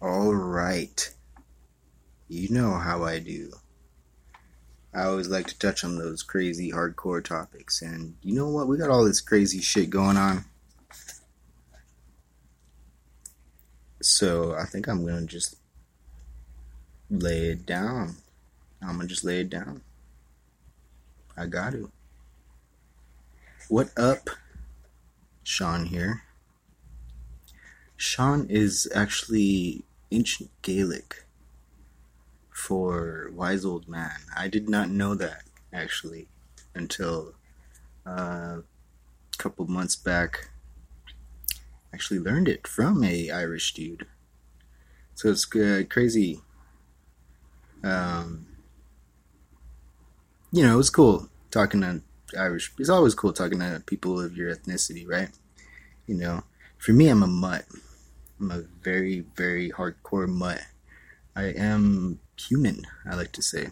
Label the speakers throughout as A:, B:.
A: All right. You know how I do. I always like to touch on those crazy hardcore topics. And you know what? We got all this crazy shit going on. So I think I'm going to just lay it down. I'm going to just lay it down. I got to. What up? Sean here. Sean is actually ancient Gaelic for wise old man. I did not know that actually until uh, a couple months back. Actually learned it from a Irish dude. So it's uh, crazy. Um, you know, it was cool talking to Irish. It's always cool talking to people of your ethnicity, right? You know, for me, I'm a mutt. I'm a very, very hardcore mutt. I am human, I like to say.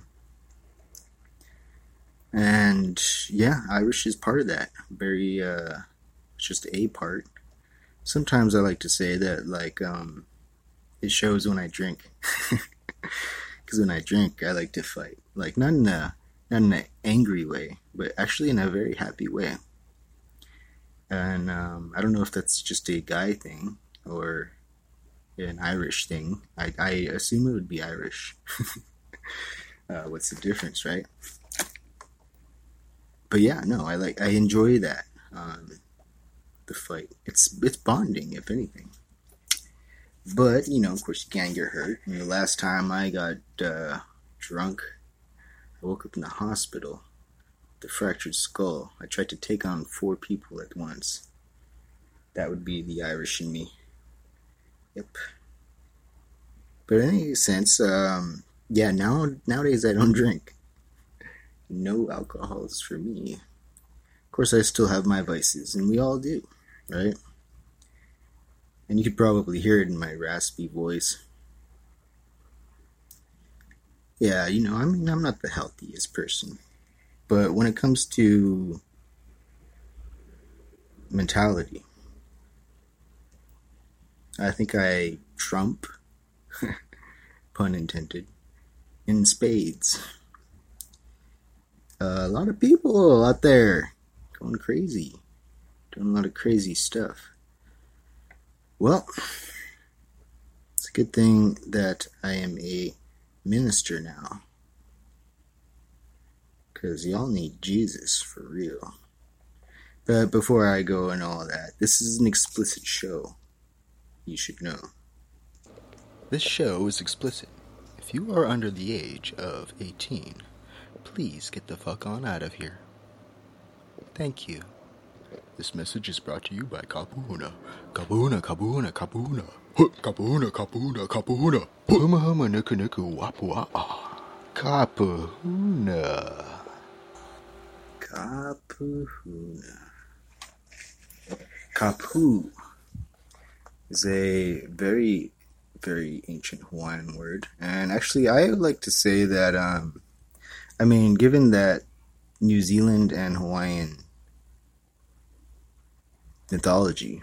A: And yeah, Irish is part of that. Very, uh, it's just a part. Sometimes I like to say that, like, um, it shows when I drink. Because when I drink, I like to fight. Like, not in a, not in an angry way, but actually in a very happy way. And um, I don't know if that's just a guy thing or an Irish thing. I, I assume it would be Irish. uh, what's the difference, right? But yeah, no, I like I enjoy that. Um, the fight. It's it's bonding, if anything. But you know, of course, you can't get hurt. And the last time I got uh, drunk, I woke up in the hospital. The fractured skull. I tried to take on four people at once. That would be the Irish in me. Yep. But in any sense, um, yeah, now nowadays I don't drink. No alcohols for me. Of course, I still have my vices, and we all do, right? And you could probably hear it in my raspy voice. Yeah, you know, I mean, I'm not the healthiest person. But when it comes to mentality, I think I trump, pun intended, in spades. A lot of people out there going crazy, doing a lot of crazy stuff. Well, it's a good thing that I am a minister now. Because y'all need Jesus for real. But before I go and all that, this is an explicit show. You should know. This show is explicit. If you are under the age of 18, please get the fuck on out of here. Thank you. This message is brought to you by Kapuna. Kapuna, Kapuna, Kapuna. Kapuna, Kapuna, Kapuna. Huma huma nuku nuku wapu Kapuna. Kapuhuna. Kapu is a very, very ancient Hawaiian word. And actually, I would like to say that, um, I mean, given that New Zealand and Hawaiian mythology,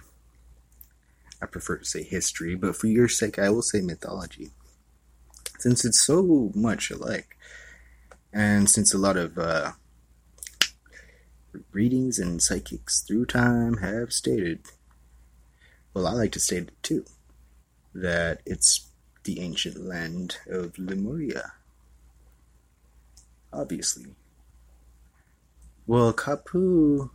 A: I prefer to say history, but for your sake, I will say mythology. Since it's so much alike, and since a lot of uh, readings and psychics through time have stated, well, I like to state it too, that it's the ancient land of Lemuria. Obviously. Well, Kapu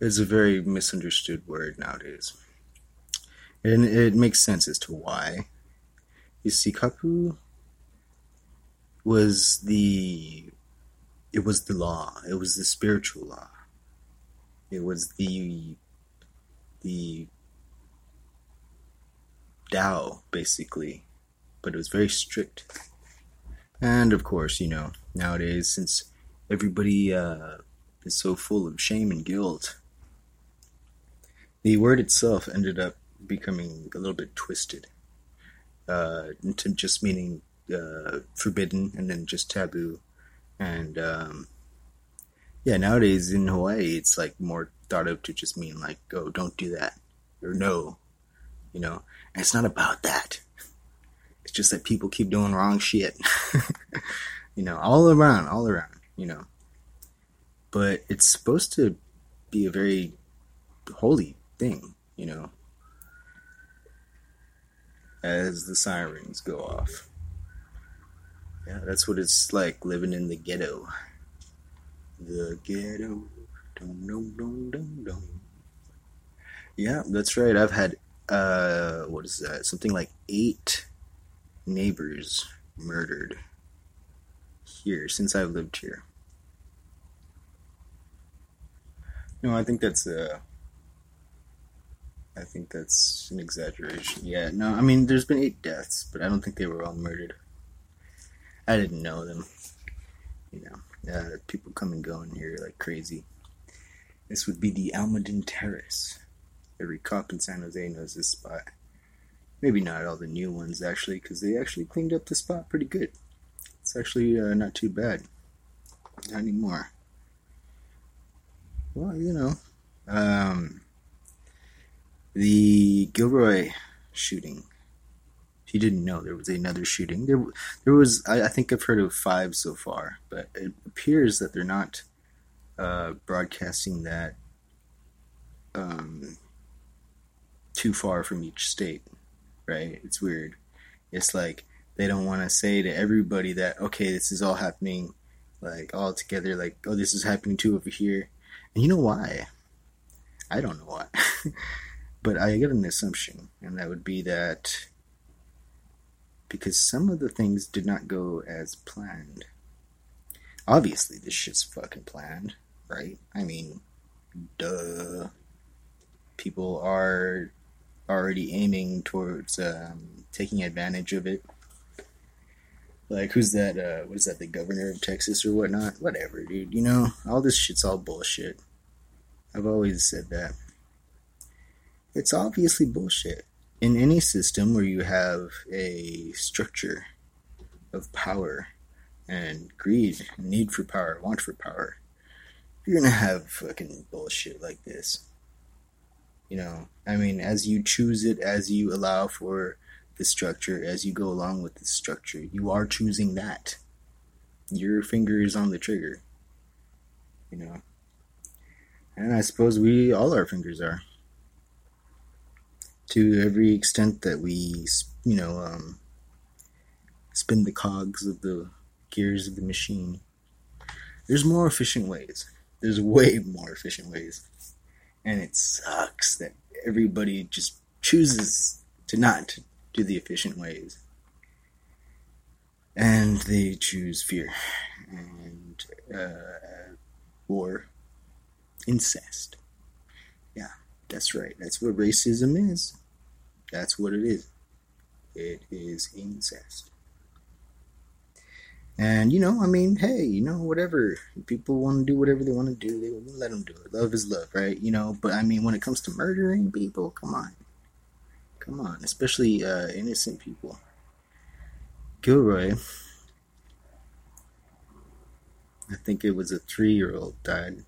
A: is a very misunderstood word nowadays. And it makes sense as to why. You see, Kapu was the it was the law. It was the spiritual law. It was the the Tao, basically, but it was very strict. And of course, you know, nowadays, since everybody uh, is so full of shame and guilt, the word itself ended up becoming a little bit twisted uh, into just meaning uh, forbidden and then just taboo and um, yeah, nowadays in Hawaii, it's like more thought of to just mean like, oh, don't do that, or no, you know? And it's not about that. It's just that people keep doing wrong shit. you know, all around, all around, you know. But it's supposed to be a very holy thing, you know. As the sirens go off. Yeah, that's what it's like living in the ghetto. The ghetto. Yeah, that's right. I've had uh what is that? Something like eight neighbors murdered here since I've lived here. No, I think that's uh I think that's an exaggeration. Yeah, no, I mean there's been eight deaths, but I don't think they were all murdered. I didn't know them. You know, uh, people come and go in here like crazy. This would be the Almaden Terrace. Every cop in San Jose knows this spot. Maybe not all the new ones actually, because they actually cleaned up the spot pretty good. It's actually uh, not too bad. Not anymore. Well, you know, um, the Gilroy shooting he didn't know there was another shooting. There, there was. I, I, think I've heard of five so far, but it appears that they're not uh, broadcasting that um, too far from each state. Right? It's weird. It's like they don't want to say to everybody that okay, this is all happening, like all together. Like oh, this is happening too over here, and you know why? I don't know why, but I get an assumption, and that would be that because some of the things did not go as planned. Obviously, this shit's fucking planned, right? I mean, duh. People are already aiming towards um, taking advantage of it. Like, who's that? Uh, what is that? The governor of Texas or whatnot? Whatever, dude. You know, all this shit's all bullshit. I've always said that. It's obviously bullshit in any system where you have a structure of power and greed, need for power, want for power, you're gonna have fucking bullshit like this. You know, I mean, as you choose it, as you allow for the structure, as you go along with the structure, you are choosing that. Your finger is on the trigger. You know. And I suppose we all our fingers are to every extent that we, you know, um, spin the cogs of the gears of the machine. There's more efficient ways. There's way more efficient ways. And it sucks that everybody just chooses to not do the efficient ways. And they choose fear and uh, war, incest. That's right. That's what racism is. That's what it is. It is incest. And you know, I mean, hey, you know, whatever people want to do, whatever they want to do, they let them do it. Love is love, right? You know, but I mean, when it comes to murdering people, come on, come on, especially uh, innocent people. Gilroy, I think it was a three-year-old died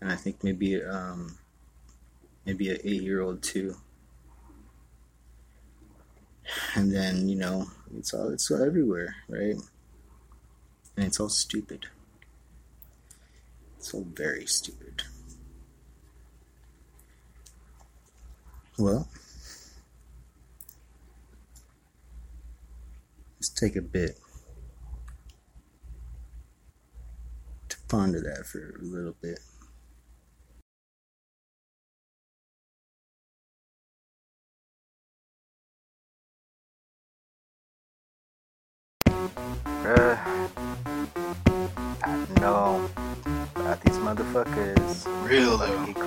A: and I think maybe um, maybe an eight year old too. And then you know it's all it's all everywhere, right? And it's all stupid. It's all very stupid. Well, let's take a bit to ponder that for a little bit.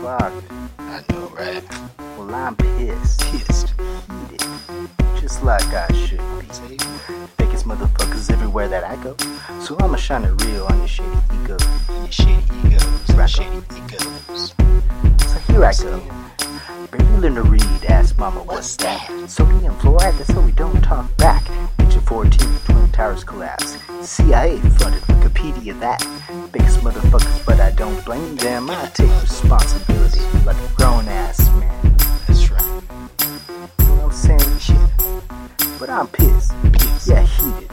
A: Clocked.
B: I know, right?
A: Well, I'm pissed.
B: Pissed.
A: Heated. Just like I should be. Fakest motherfuckers everywhere that I go. So I'ma shine it real on your shady ego.
B: Your shady egos. Right. Shady egos.
A: So here I go. Barely learn to read, ask mama what's that? Sodium fluoride, that's how we don't talk back. Picture 14, Twin Towers collapse. CIA funded Wikipedia that. Biggest motherfuckers, but I don't blame them. I take responsibility like a grown ass man.
B: That's right.
A: You know what I'm saying? Shit. But I'm pissed.
B: Pissed.
A: Yeah, heated.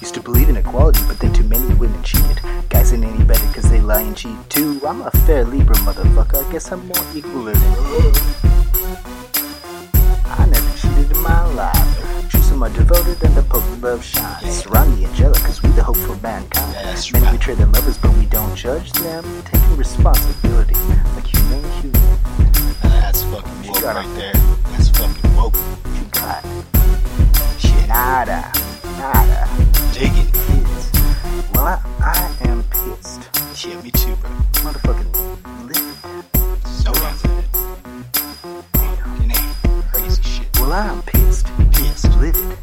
A: Used to believe in equality, but then too many women cheated. Guys ain't any better cause they lie and cheat too. I'm a fair Libra motherfucker. I guess I'm more equal than you. I never cheated in my life. Some are devoted and the Pope love shines. Surround the angelic cause we the hope for mankind.
B: That's
A: Many
B: right.
A: betray their lovers, but we don't judge them. Taking responsibility like humane human.
B: That's fucking woke right there. That's fucking woke.
A: You got
B: Shit.
A: nada, nada.
B: Dig it.
A: Kids. Well, I, I am pissed.
B: Shit, me too, bro.
A: Motherfucking lit.
B: So unfit. Fucking A. Crazy shit.
A: Well, I'm pissed. Livid.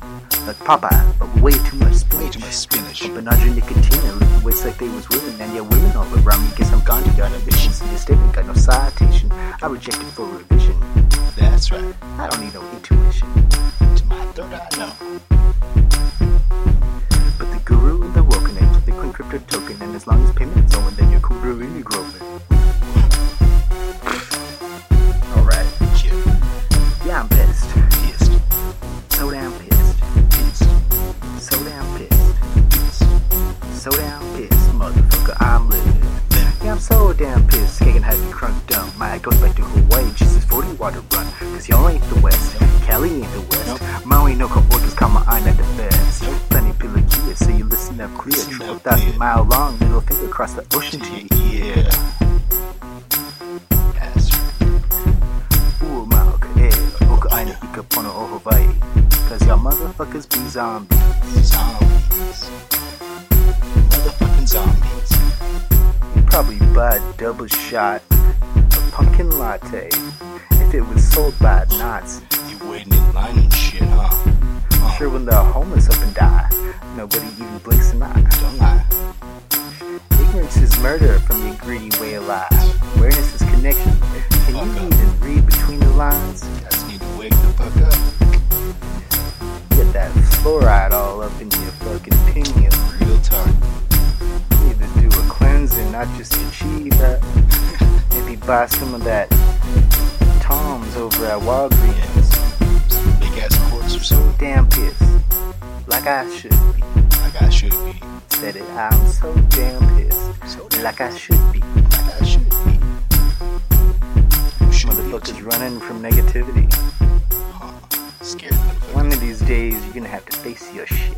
A: Like Popeye, but way too much
B: Way
A: spinach.
B: too much spinach.
A: Benadryl Nicotina, living ways like they was women, and yeah, women all around me. Guess I'm Gandhi, got ambitions. See the statement, got no citation. I reject it for revision.
B: That's right.
A: I don't need no intuition.
B: To my third eye, no.
A: But the guru and the woken age, the coin crypto token, and as long as payment is owing, then you're cool, really growing. Damn pissed, motherfucker, I'm living. Yeah, I'm so damn pissed. Kagan had me crunk dumb. My goes back to Hawaii, Jesus 40 water run. Cause y'all ain't the West, Cali ain't the West. Maui no co-workers my eye not the best. Plenty pilikia, so you listen up clear. Triple thousand mile long, middle finger across the ocean to you.
B: Yeah. That's right.
A: Ooh, mauka, eh, oka aina ika pono o Hawaii. Cause y'all motherfuckers be zombies.
B: Zombies. Motherfucking zombies.
A: You probably buy a double shot of pumpkin latte if it was sold by Nazi.
B: You waiting in line and shit, huh? Huh.
A: Sure, when the homeless up and die, nobody even blinks an eye.
B: Don't lie.
A: Ignorance is murder from the greedy way of life. Awareness is connection. Can
B: Fuck
A: you
B: up.
A: even read between the lines?
B: Guys need to wake the fuck up.
A: Get that fluoride all up in your fucking pinion.
B: Real talk.
A: Cleansing, not just achieve that. Maybe buy some of that Tom's over at Walgreens.
B: Some big ass quarters or so.
A: So damn pissed. Like I should be.
B: Like I should be.
A: Said it, I'm so damn pissed.
B: So damn
A: Like I should be.
B: like I should be. You should be
A: Motherfuckers
B: too.
A: running from negativity.
B: Huh. Scared.
A: One of these days, you're gonna have to face your shit.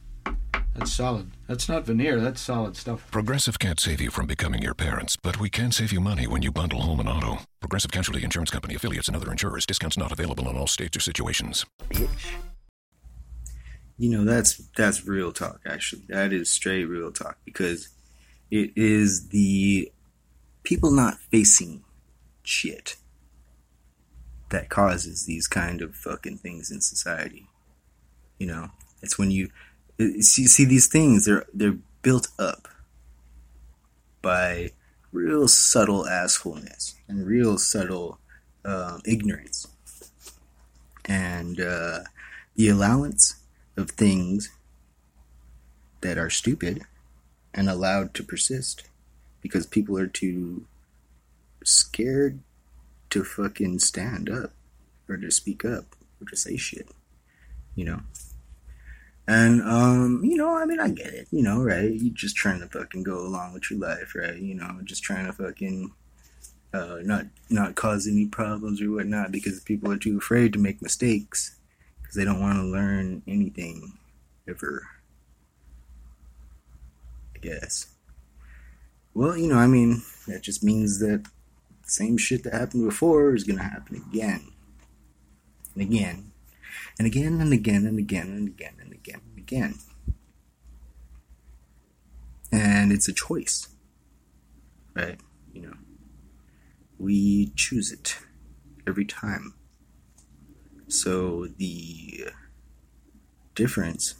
C: That's solid. That's not veneer. That's solid stuff.
D: Progressive can't save you from becoming your parents, but we can save you money when you bundle home and auto. Progressive Casualty Insurance Company affiliates and other insurers. Discounts not available in all states or situations.
A: Bitch.
E: You know, that's that's real talk. Actually, that is straight real talk because it is the people not facing shit that causes these kind of fucking things in society. You know, it's when you see, see these things they're they're built up by real subtle assholeness and real subtle um, ignorance and uh, the allowance of things that are stupid and allowed to persist because people are too scared to fucking stand up or to speak up or to say shit, you know. And um, you know, I mean, I get it, you know, right? You just trying to fucking go along with your life, right? You know, just trying to fucking uh, not not cause any problems or whatnot because people are too afraid to make mistakes because they don't want to learn anything ever. I guess. Well, you know, I mean, that just means that same shit that happened before is gonna happen again, and again, and again, and again, and again, and again, and again, and again. And it's a choice.
A: right? You know, we choose it every time. So the difference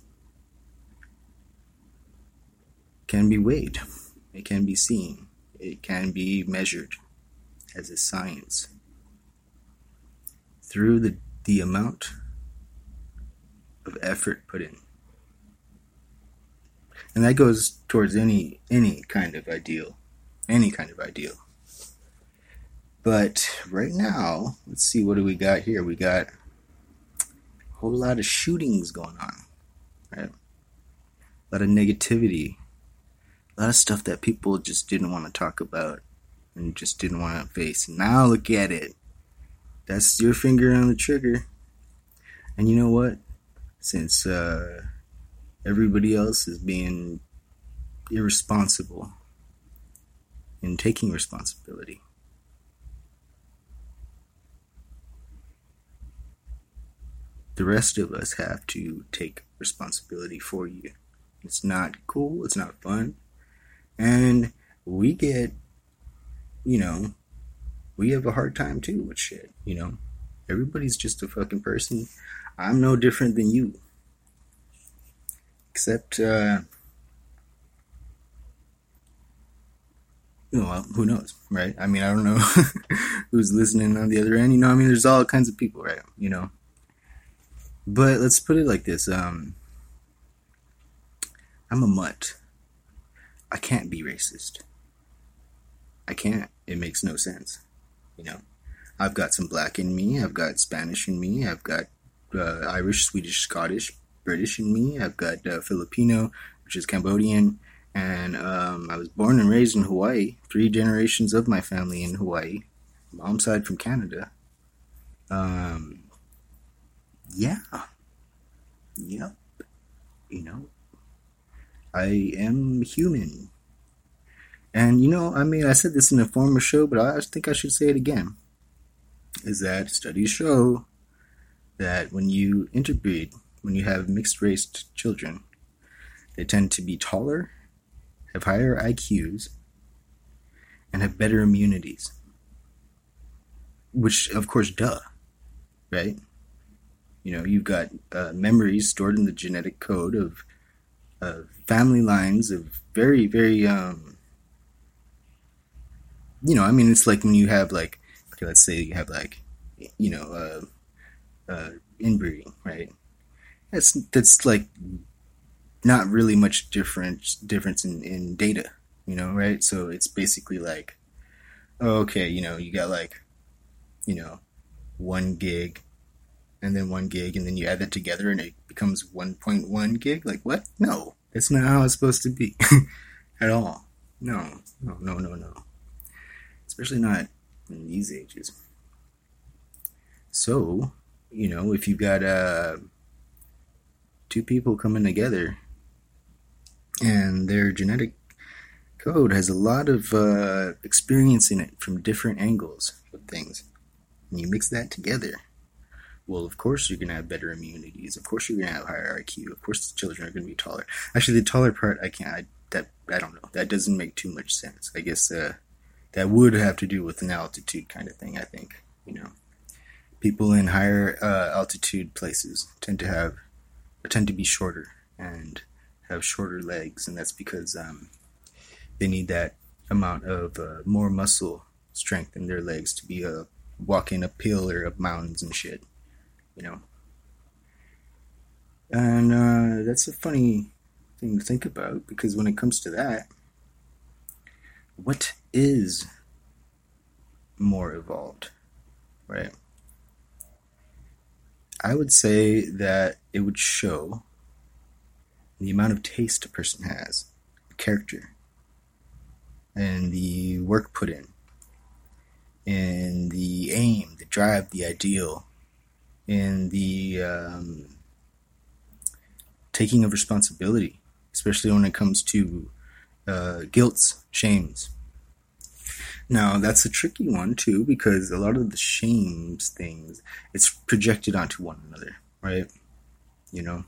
A: can be weighed, it can be seen, it can be measured as a science through the, the amount of effort put in. And that goes towards any any kind of ideal. Any kind of ideal. But right now, let's see what do we got here? We got a whole lot of shootings going on. Right? A lot of negativity. A lot of stuff that people just didn't want to talk about and just didn't want to face. Now look at it. That's your finger on the trigger. And you know what? Since uh, everybody else is being irresponsible in taking responsibility. The rest of us have to take responsibility for you. It's not cool, it's not fun. And we get, you know, we have a hard time too with shit, you know. Everybody's just a fucking person. I'm no different than you. Except, uh, well, who knows, right? I mean, I don't know who's listening on the other end. You know, I mean, there's all kinds of people, right? You know. But let's put it like this: um, I'm a mutt. I can't be racist. I can't. It makes no sense. You know, I've got some black in me. I've got Spanish in me. I've got uh, Irish, Swedish, Scottish, British in me. I've got uh, Filipino, which is Cambodian, and um, I was born and raised in Hawaii. Three generations of my family in Hawaii. Mom's side from Canada. Um, yeah. Yep. You know, I am human. And you know, I mean, I said this in a former show, but I think I should say it again. Is that studies show that when you interbreed, when you have mixed race children, they tend to be taller, have higher IQs, and have better immunities. Which, of course, duh, right? You know, you've got uh, memories stored in the genetic code of uh, family lines of very, very, um, you know, I mean, it's like when you have like, okay, let's say you have like, you know, uh, uh, inbreeding, right? That's that's like not really much different difference in, in data, you know, right? So it's basically like, oh, okay, you know, you got like, you know, one gig, and then one gig, and then you add that together, and it becomes 1.1 gig. Like what? No, that's not how it's supposed to be at all. No, no, no, no, no. Especially not in these ages. So, you know, if you've got uh, two people coming together and their genetic code has a lot of uh, experience in it from different angles of things, and you mix that together, well, of course you're going to have better immunities. Of course you're going to have higher IQ. Of course the children are going to be taller. Actually, the taller part, I can't. I, that I don't know. That doesn't make too much sense. I guess uh, that would have to do with an altitude kind of thing. I think you know, people in higher uh, altitude places tend to have tend to be shorter and have shorter legs, and that's because um, they need that amount of uh, more muscle strength in their legs to be uh, walking uphill or up mountains and shit, you know. And uh, that's a funny thing to think about because when it comes to that, what is more evolved, right? I would say that it would show the amount of taste a person has, character, and the work put in, and the aim, the drive, the ideal, and the um, taking of responsibility, especially when it comes to uh, guilts, shames. Now that's a tricky one too because a lot of the shames things it's projected onto one another, right? You know,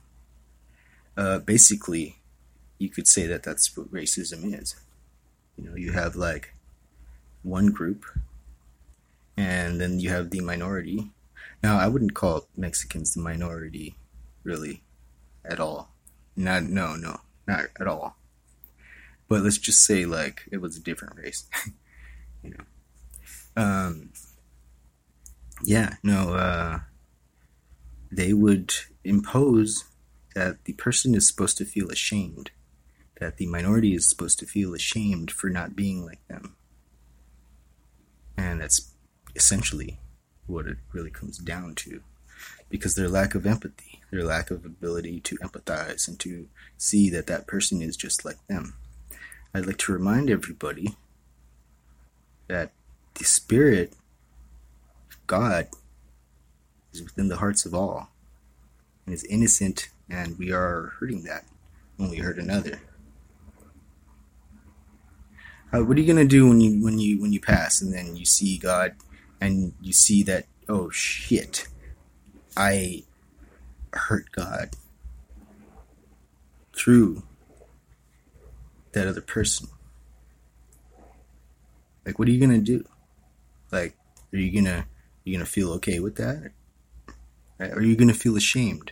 A: uh, basically, you could say that that's what racism is. You know, you have like one group, and then you have the minority. Now, I wouldn't call Mexicans the minority, really, at all. Not, no, no, not at all. But let's just say like it was a different race, you know. Um, yeah, no, uh, they would impose that the person is supposed to feel ashamed, that the minority is supposed to feel ashamed for not being like them. And that's essentially what it really comes down to. Because their lack of empathy, their lack of ability to empathize and to see that that person is just like them. I'd like to remind everybody that the Spirit of God is within the hearts of all and is innocent, and we are hurting that when we hurt another. Uh, what are you gonna do when you when you when you pass and then you see God and you see that oh shit, I hurt God through that other person. Like, what are you gonna do? Like, are you gonna you gonna feel okay with that? Are you gonna feel ashamed?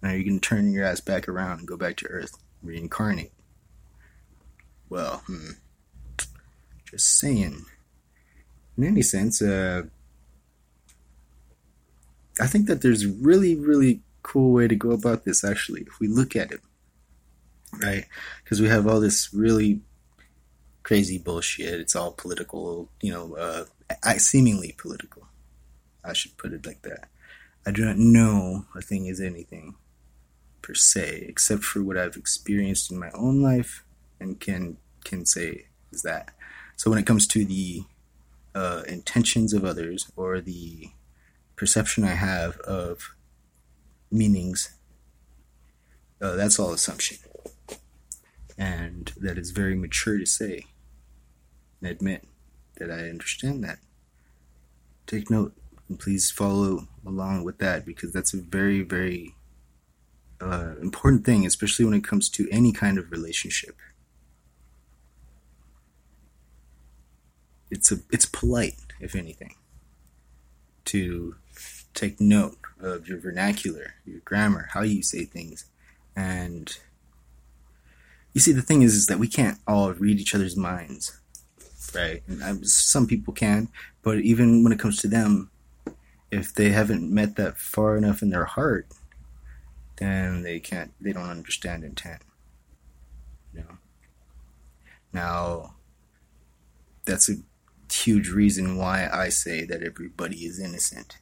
A: And are you gonna turn your ass back around and go back to Earth, reincarnate? Well, hmm. Just saying. In any sense, uh, I think that there's really, really cool way to go about this. Actually, if we look at it, right? Because we have all this really crazy bullshit. It's all political, you know, uh, seemingly political. I should put it like that. I do not know a thing is anything per se, except for what I've experienced in my own life and can can say is that. So when it comes to the uh, intentions of others or the perception I have of meanings, uh, that's all assumption. And that is very mature to say admit that I understand that. Take note and please follow along with that because that's a very, very uh, important thing, especially when it comes to any kind of relationship. It's a it's polite, if anything, to take note of your vernacular, your grammar, how you say things, and you see the thing is, is that we can't all read each other's minds, right? And um, some people can, but even when it comes to them, if they haven't met that far enough in their heart, then they can't. They don't understand intent. You know. Now, that's a huge reason why I say that everybody is innocent.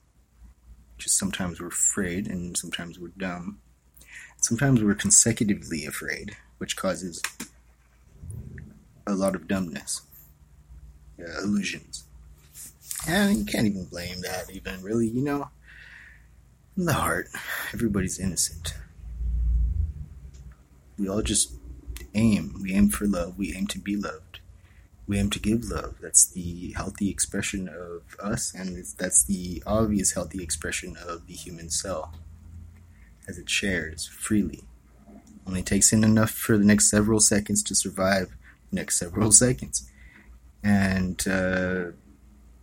A: Just sometimes we're afraid, and sometimes we're dumb. Sometimes we're consecutively afraid, which causes a lot of dumbness, yeah, illusions. And you can't even blame that, even really, you know. In the heart, everybody's innocent. We all just aim. We aim for love. We aim to be loved. We aim to give love. That's the healthy expression of us, and that's the obvious healthy expression of the human cell as it shares freely. Only takes in enough for the next several seconds to survive the next several seconds. And uh,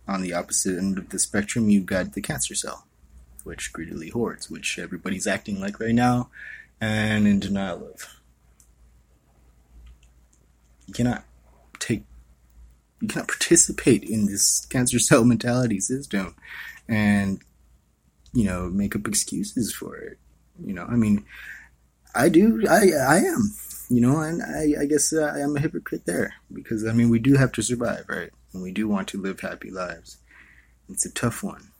A: on the opposite end of the spectrum, you've got the cancer cell, which greedily hoards, which everybody's acting like right now and in denial of. You cannot take, you cannot participate in this cancer cell mentality system and, you know, make up excuses for it. You know, I mean, I do, I, I am, you know, and I, I guess uh, I am a hypocrite there because, I mean, we do have to survive, right? And we do want to live happy lives. It's a tough one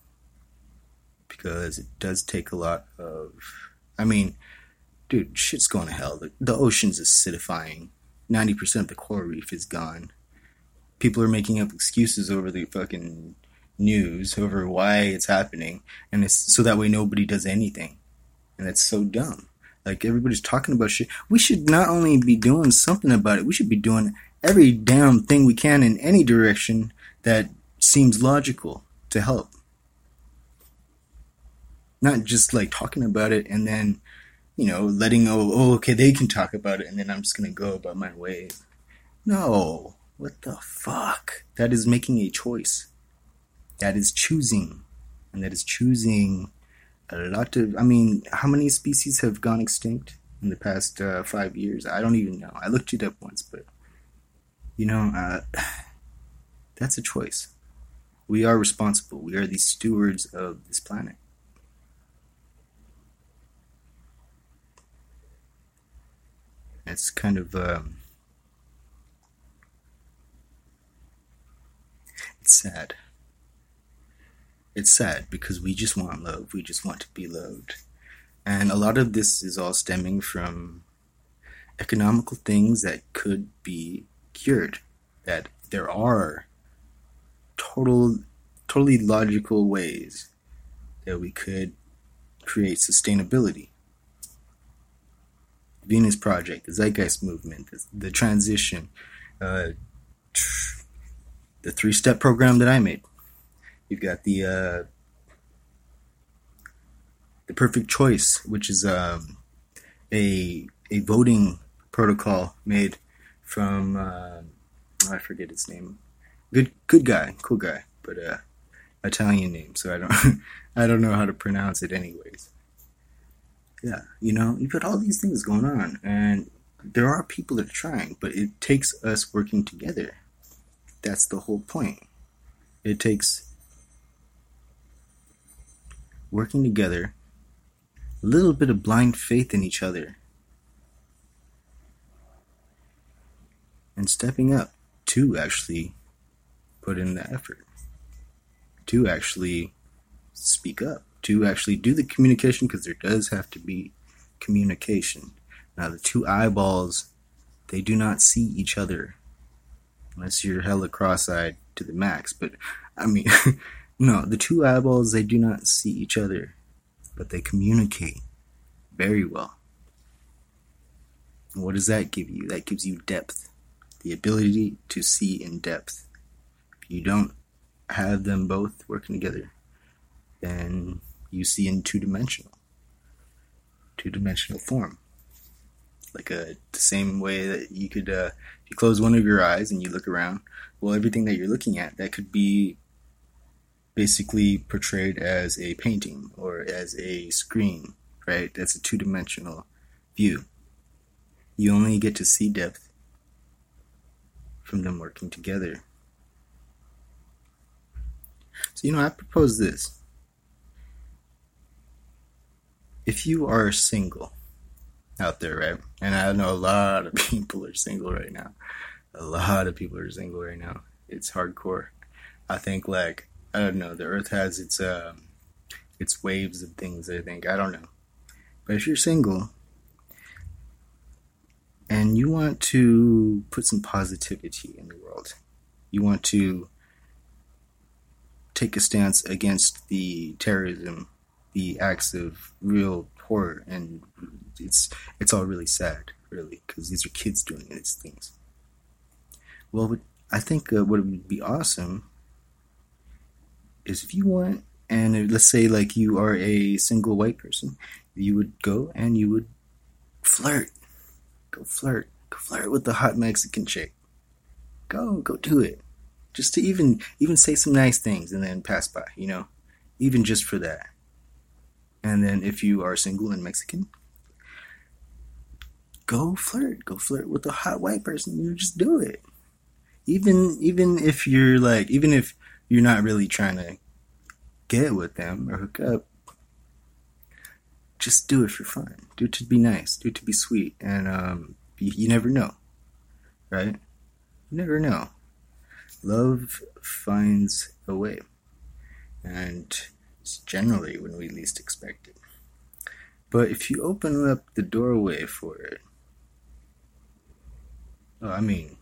A: because it does take a lot of, I mean, dude, shit's going to hell. The, the ocean's acidifying. 90% of the coral reef is gone. People are making up excuses over the fucking news over why it's happening, and it's so that way nobody does anything. And that's so dumb. Like everybody's talking about shit. We should not only be doing something about it, we should be doing every damn thing we can in any direction that seems logical to help. Not just like talking about it and then, you know, letting oh, oh okay, they can talk about it and then I'm just gonna go about my way. No. What the fuck? That is making a choice. That is choosing. And that is choosing a lot of. I mean, how many species have gone extinct in the past uh, five years? I don't even know. I looked it up once, but. You know, uh, that's a choice. We are responsible. We are the stewards of this planet. It's kind of. Um, it's sad. It's sad because we just want love. We just want to be loved. And a lot of this is all stemming from economical things that could be cured. That there are total, totally logical ways that we could create sustainability. Venus Project, the Zeitgeist Movement, the, the transition, uh, the three step program that I made. You've got the uh, the perfect choice, which is um, a a voting protocol made from uh, I forget its name. Good good guy, cool guy, but uh, Italian name, so I don't I don't know how to pronounce it anyways. Yeah, you know, you've got all these things going on, and there are people that are trying, but it takes us working together. That's the whole point. It takes working together, a little bit of blind faith in each other, and stepping up to actually put in the effort, to actually speak up, to actually do the communication, because there does have to be communication. Now, the two eyeballs, they do not see each other unless you're hella cross-eyed to the max. But I mean, no, the two eyeballs they do not see each other, but they communicate very well. What does that give you? That gives you depth, the ability to see in depth. If you don't have them both working together, then you see in two dimensional, two dimensional form like a the same way that you could uh, if you close one of your eyes and you look around well everything that you're looking at that could be basically portrayed as a painting or as a screen right that's a two-dimensional view you only get to see depth from them working together so you know i propose this if you are single out there, right? And I know a lot of people are single right now. A lot of people are single right now. It's hardcore. I think like I don't know. The Earth has its um, its waves of things. I think I don't know. But if you're single and you want to put some positivity in the world, you want to take a stance against the terrorism, the acts of real horror and it's it's all really sad, really, because these are kids doing these things. Well, I think uh, what would be awesome is if you want, and let's say like you are a single white person, you would go and you would flirt, go flirt, go flirt with the hot Mexican chick. Go, go do it, just to even even say some nice things and then pass by, you know, even just for that. And then if you are single and Mexican, go flirt. Go flirt with a hot white person. You just do it. Even even if you're like even if you're not really trying to get with them or hook up, just do it for fun. Do it to be nice. Do it to be sweet. And um, you, you never know, right? You never know. Love finds a way, and it's generally when we least expect it. But if you open up the doorway for it, oh, I mean,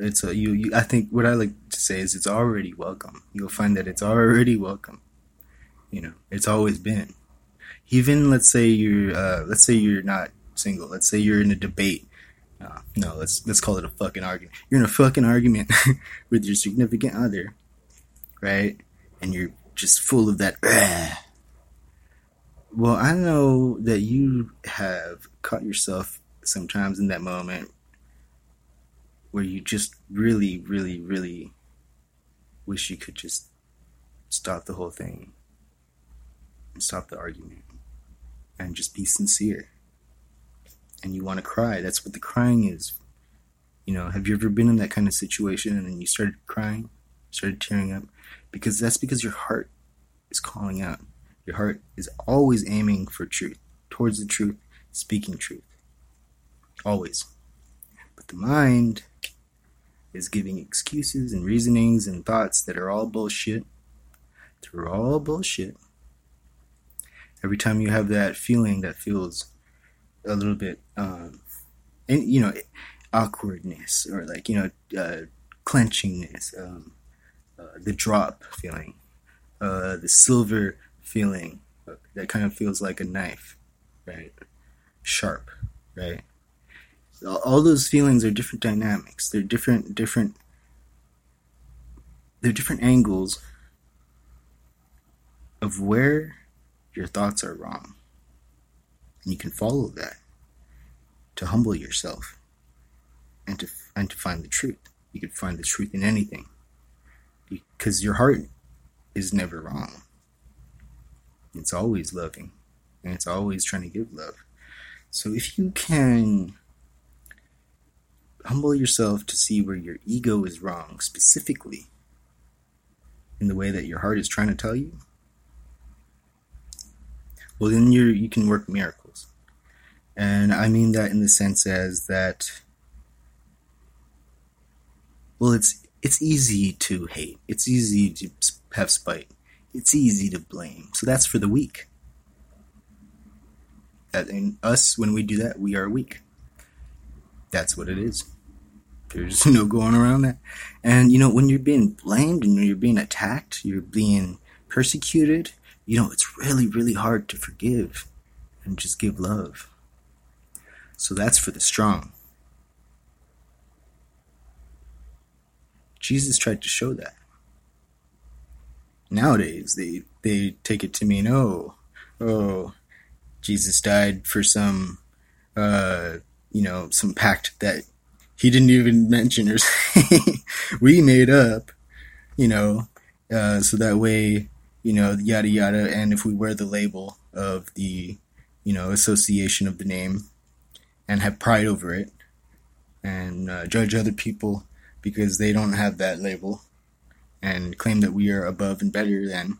A: it's a you, you. I think what I like to say is it's already welcome. You'll find that it's already welcome. You know, it's always been. Even let's say you're, uh, let's say you're not single. Let's say you're in a debate. Uh, no, let's let's call it a fucking argument. You're in a fucking argument with your significant other, right? And you're just full of that. Well, I know that you have caught yourself sometimes in that moment where you just really, really, really wish you could just stop the whole thing stop the argument and just be sincere. And you want to cry. That's what the crying is. You know, have you ever been in that kind of situation and you started crying, started tearing up? Because that's because your heart is calling out. Your heart is always aiming for truth, towards the truth, speaking truth. Always. But the mind is giving excuses and reasonings and thoughts that are all bullshit. They're all bullshit. Every time you have that feeling that feels a little bit, um, and you know, awkwardness or like you know, uh, clenchingness, um, uh, the drop feeling, uh, the silver feeling uh, that kind of feels like a knife, right? Sharp, right? All- those feelings are different dynamics. They're different, different. They're different angles of where your thoughts are wrong. And you can follow that to humble yourself and to and to find the truth. You can find the truth in anything. Because your heart is never wrong. It's always loving. And it's always trying to give love. So if you can humble yourself to see where your ego is wrong, specifically in the way that your heart is trying to tell you, well then you you can work miracles. And I mean that in the sense as that well it's it's easy to hate. It's easy to have spite. It's easy to blame. So that's for the weak. In us when we do that, we are weak. That's what it is. There's no going around that. And you know, when you're being blamed and you're being attacked, you're being persecuted, you know, it's really, really hard to forgive and just give love. So that's for the strong. Jesus tried to show that. Nowadays, they they take it to mean, oh, oh, Jesus died for some, uh, you know, some pact that he didn't even mention or say we made up, you know, uh, so that way, you know, yada yada. And if we wear the label of the, you know, association of the name, and have pride over it, and uh, judge other people because they don't have that label, and claim that we are above and better than,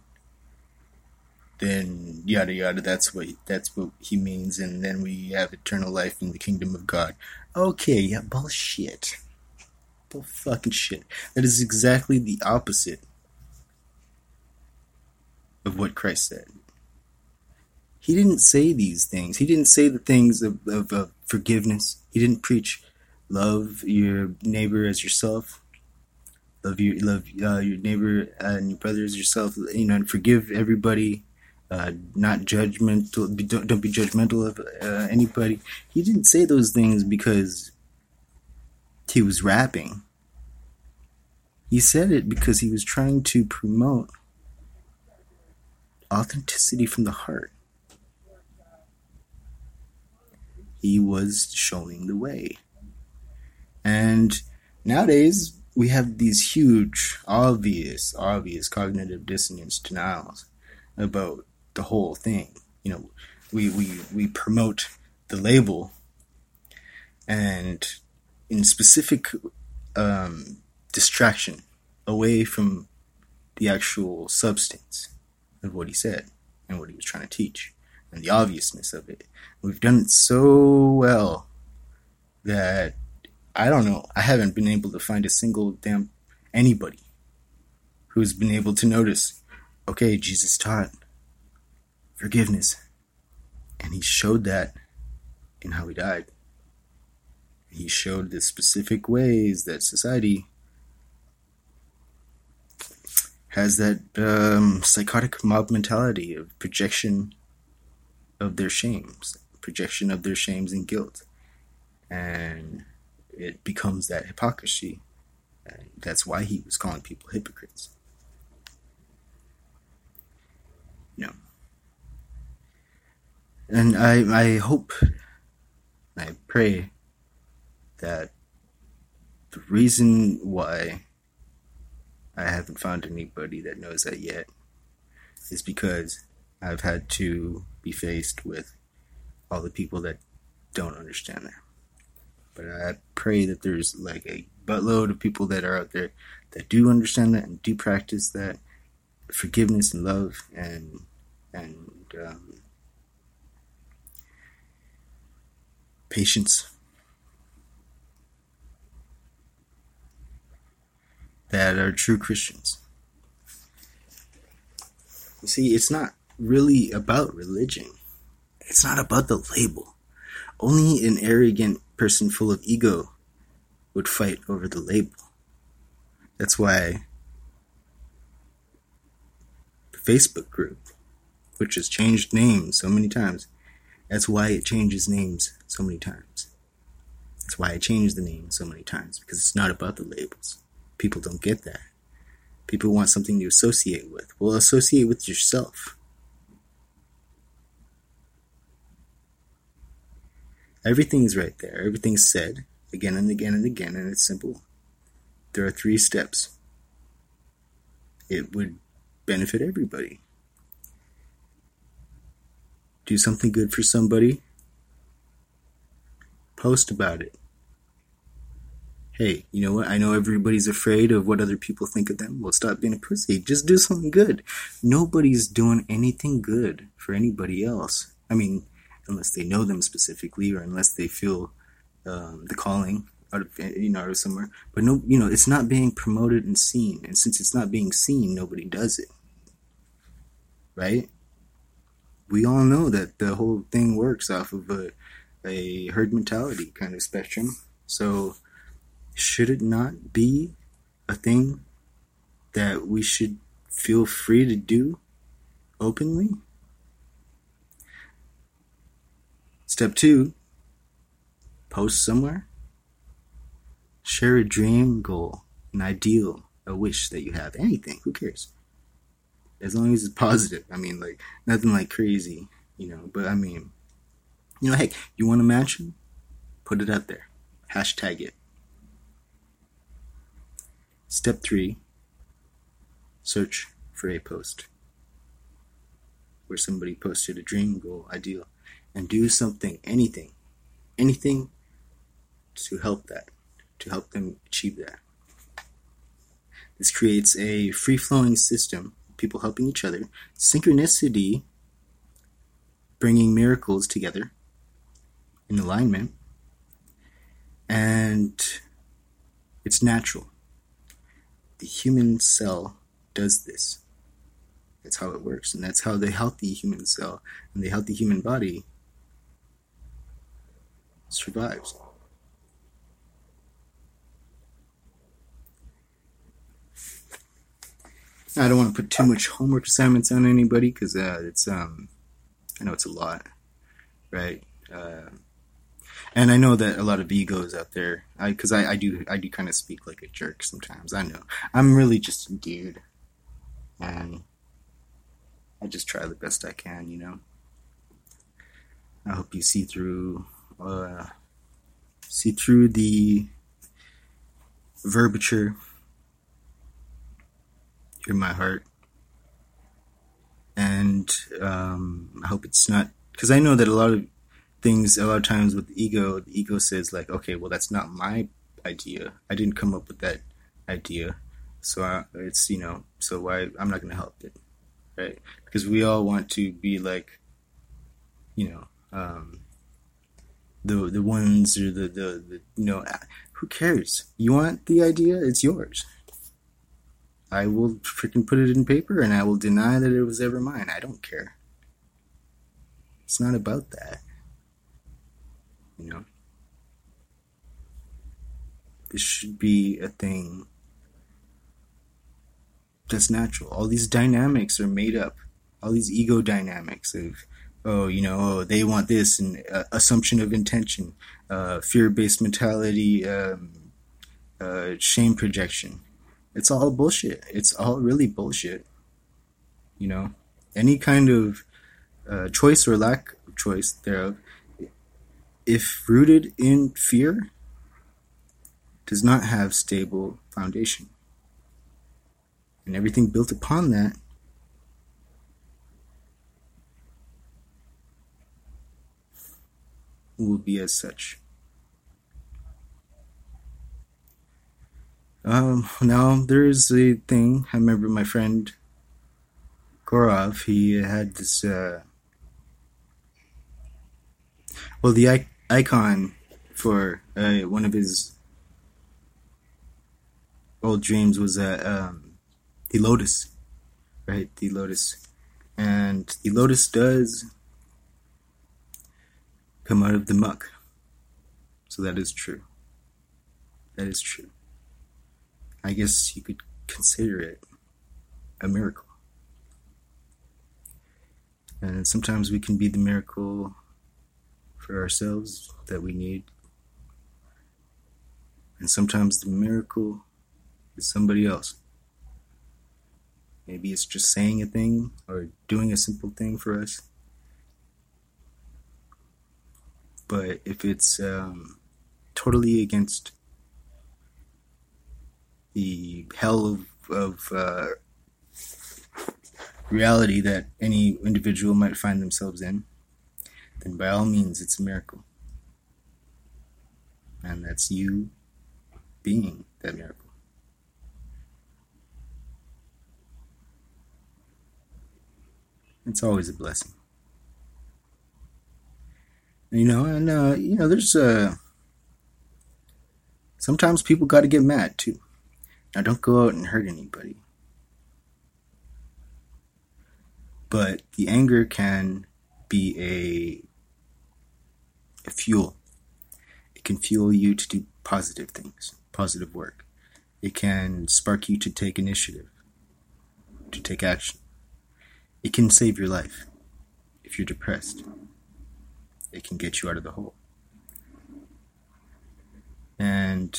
A: then yada yada. That's what that's what he means, and then we have eternal life in the kingdom of God. Okay, yeah, bullshit. Bull fucking shit. That is exactly the opposite of what Christ said. He didn't say these things. He didn't say the things of, of, forgiveness. He didn't preach love your neighbor as yourself. Love your love uh, your neighbor and your brother as yourself. You know, and forgive everybody. Uh, not judgmental. Don't, don't be judgmental of uh, anybody. He didn't say those things because he was rapping. He said it because he was trying to promote authenticity from the heart. He was showing the way. And nowadays, we have these huge, obvious, obvious cognitive dissonance denials about the whole thing. You know, we, we, we promote the label and in specific um, distraction away from the actual substance of what he said and what he was trying to teach and the obviousness of it. We've done it so well that I don't know. I haven't been able to find a single damn anybody who's been able to notice. Okay, Jesus taught forgiveness, and he showed that in how he died. He showed the specific ways that society has that um, psychotic mob mentality of projection of their shames, projection of their shames and guilt, and it becomes that hypocrisy. And that's why he was calling people hypocrites. You know. And I I hope I pray that The reason why I haven't found anybody that knows that yet is because I've had to be faced with all the people that don't understand that. But I pray that there's like a buttload of people that are out there that do understand that and do practice that forgiveness and love and and um, patience that are true Christians. You see, it's not really about religion. It's not about the label. Only an arrogant person full of ego would fight over the label. That's why the Facebook group, which has changed names so many times, that's why it changes names so many times. That's why I changed the name so many times, because it's not about the labels. People don't get that. People want something to associate with. Well, associate with yourself. Everything's right there. Everything's said again and again and again, and it's simple. There are three steps. It would benefit everybody. Do something good for somebody. Post about it. Hey, you know what? I know everybody's afraid of what other people think of them. Well, stop being a pussy. Just do something good. Nobody's doing anything good for anybody else. I mean, unless they know them specifically or unless they feel um, the calling out of you know out of somewhere. But no, you know, it's not being promoted and seen, and since it's not being seen, nobody does it. Right? We all know that the whole thing works off of a a herd mentality kind of spectrum. So, should it not be a thing that we should feel free to do openly? Step two, post somewhere. Share a dream, goal, an ideal, a wish that you have. Anything, who cares? As long as it's positive. I mean, like, nothing like crazy, you know, but I mean, you know, hey, you want a mansion? Put it out there. Hashtag it. Step three, search for a post where somebody posted a dream, goal, ideal and do something, anything, anything to help that, to help them achieve that. This creates a free flowing system, people helping each other, synchronicity, bringing miracles together in alignment, and it's natural. The human cell does this. That's how it works, and that's how the healthy human cell and the healthy human body survives. I don't want to put too much homework assignments on anybody because uh, it's um, I know it's a lot, right? Uh, and I know that a lot of egos out there, because I, I, I do I do kind of speak like a jerk sometimes. I know I'm really just a dude, and I just try the best I can, you know. I hope you see through uh, see through the verbiage Hear my heart. And um, I hope it's not because I know that a lot of things, a lot of times with ego, the ego says like, okay, well that's not my idea. I didn't come up with that idea, so I, it's you know, so why I'm not going to help it, right? Because we all want to be like, you know, um, the the ones or the, the, the you know who cares you want the idea it's yours i will freaking put it in paper and i will deny that it was ever mine. I don't care. It's not about that. You know? This should be a thing that's natural. All these dynamics are made up. All these ego dynamics of oh, you know, oh, they want this, and uh, assumption of intention, uh, fear-based mentality, um, uh, shame projection. It's all bullshit. It's all really bullshit. You know, any kind of uh, choice or lack of choice thereof, if rooted in fear,
F: does not have stable foundation. And everything built upon that will be as such. Um, now there is a thing. I remember my friend Gorov. He had this. Uh, well, the I- icon for uh, one of his old dreams was uh, um, the lotus, right? The lotus, and the lotus does come out of the muck. So that is true. That is true. I guess you could consider it a miracle. And sometimes we can be the miracle for ourselves that we need. And sometimes the miracle is somebody else. Maybe it's just saying a thing or doing a simple thing for us. But if it's um, totally against the hell of, of uh, reality that any individual might find themselves in, then by all means, it's a miracle. And that's you being that miracle. It's always a blessing. You know, and uh, you know, there's uh sometimes people got to get mad too. Now, don't go out and hurt anybody. But the anger can be a, a fuel. It can fuel you to do positive things, positive work. It can spark you to take initiative, to take action. It can save your life if you're depressed. It can get you out of the hole. And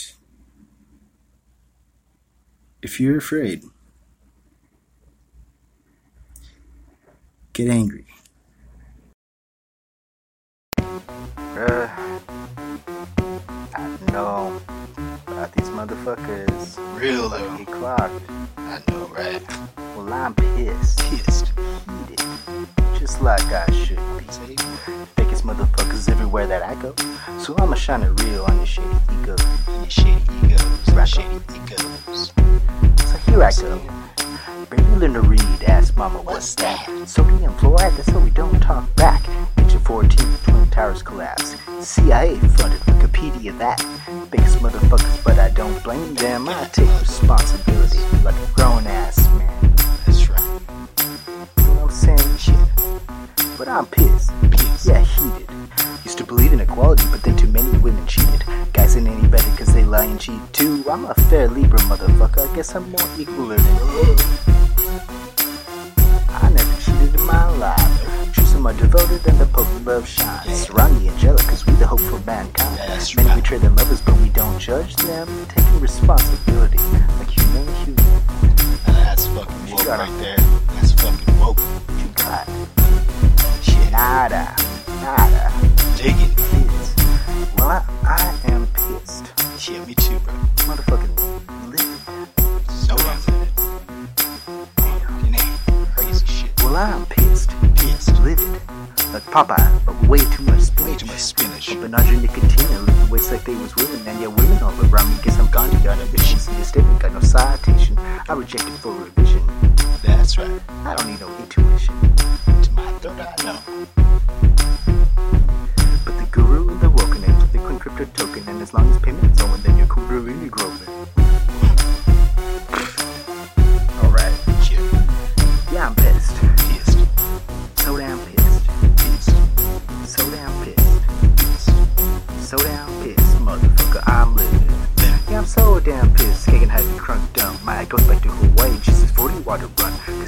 F: if you're afraid, get angry.
A: Uh, I know motherfuckers.
B: Real though.
A: Get clocked.
B: I know, right?
A: Well, I'm pissed.
B: Pissed.
A: Heated. Just like I should be. Fakest motherfuckers everywhere that I go. So I'ma shine it real on your shady ego.
B: your shady egos.
A: Right.
B: Shady egos.
A: So here I go. Barely learn to read, ask mama what's that? So Sodium fluoride, that's how we don't talk back. Picture 14, Twin Towers collapse. CIA funded Wikipedia that. Biggest motherfuckers, but I don't blame them. I take responsibility like a grown ass man.
B: That's right.
A: You know what I'm saying? Shit. But I'm pissed.
B: Pissed.
A: Yeah, heated. Used to believe in equality, but then too many women cheated. Guys ain't any better cause they lie and cheat too. I'm a fair Libra motherfucker. I guess I'm more equal than life. True, some are devoted and the Pope love shines. Surround the angelic cause we the hope for mankind.
B: That's
A: Many
B: right.
A: betray their lovers, but we don't judge them. Taking responsibility like human human.
B: Now that's fucking woke right there. That's fucking woke.
A: You got
B: Shit.
A: nada, nada.
B: Digging.
A: Kids. Well, I, I am pissed.
B: Shit, me too, bro.
A: Motherfucking livid.
B: So unfitted. Fucking A. Crazy shit.
A: Well, I'm pissed.
B: Pissed.
A: Livid. Like Popeye, but way too much
B: Way
A: spinach.
B: too much spinach.
A: Bumping Audrey Nicotina, living ways like they was women, and yeah, women all around me. Guess I'm Gandhi, got ambition, see a statement, got no citation. I rejected for revision.
B: That's right.
A: I don't need no intuition.
B: To my third eye, no.
A: But the guru and the woken age with the coin crypto token, and as long as payment's owing, then you're kundalini growing.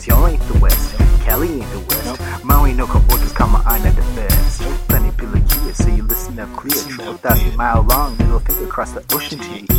A: Y'all ain't the West, Cali ain't the West. Maui no I'm at the best. Plenty pillar here, so you listen up clear. Triple thousand mile long, middle finger across the ocean to you.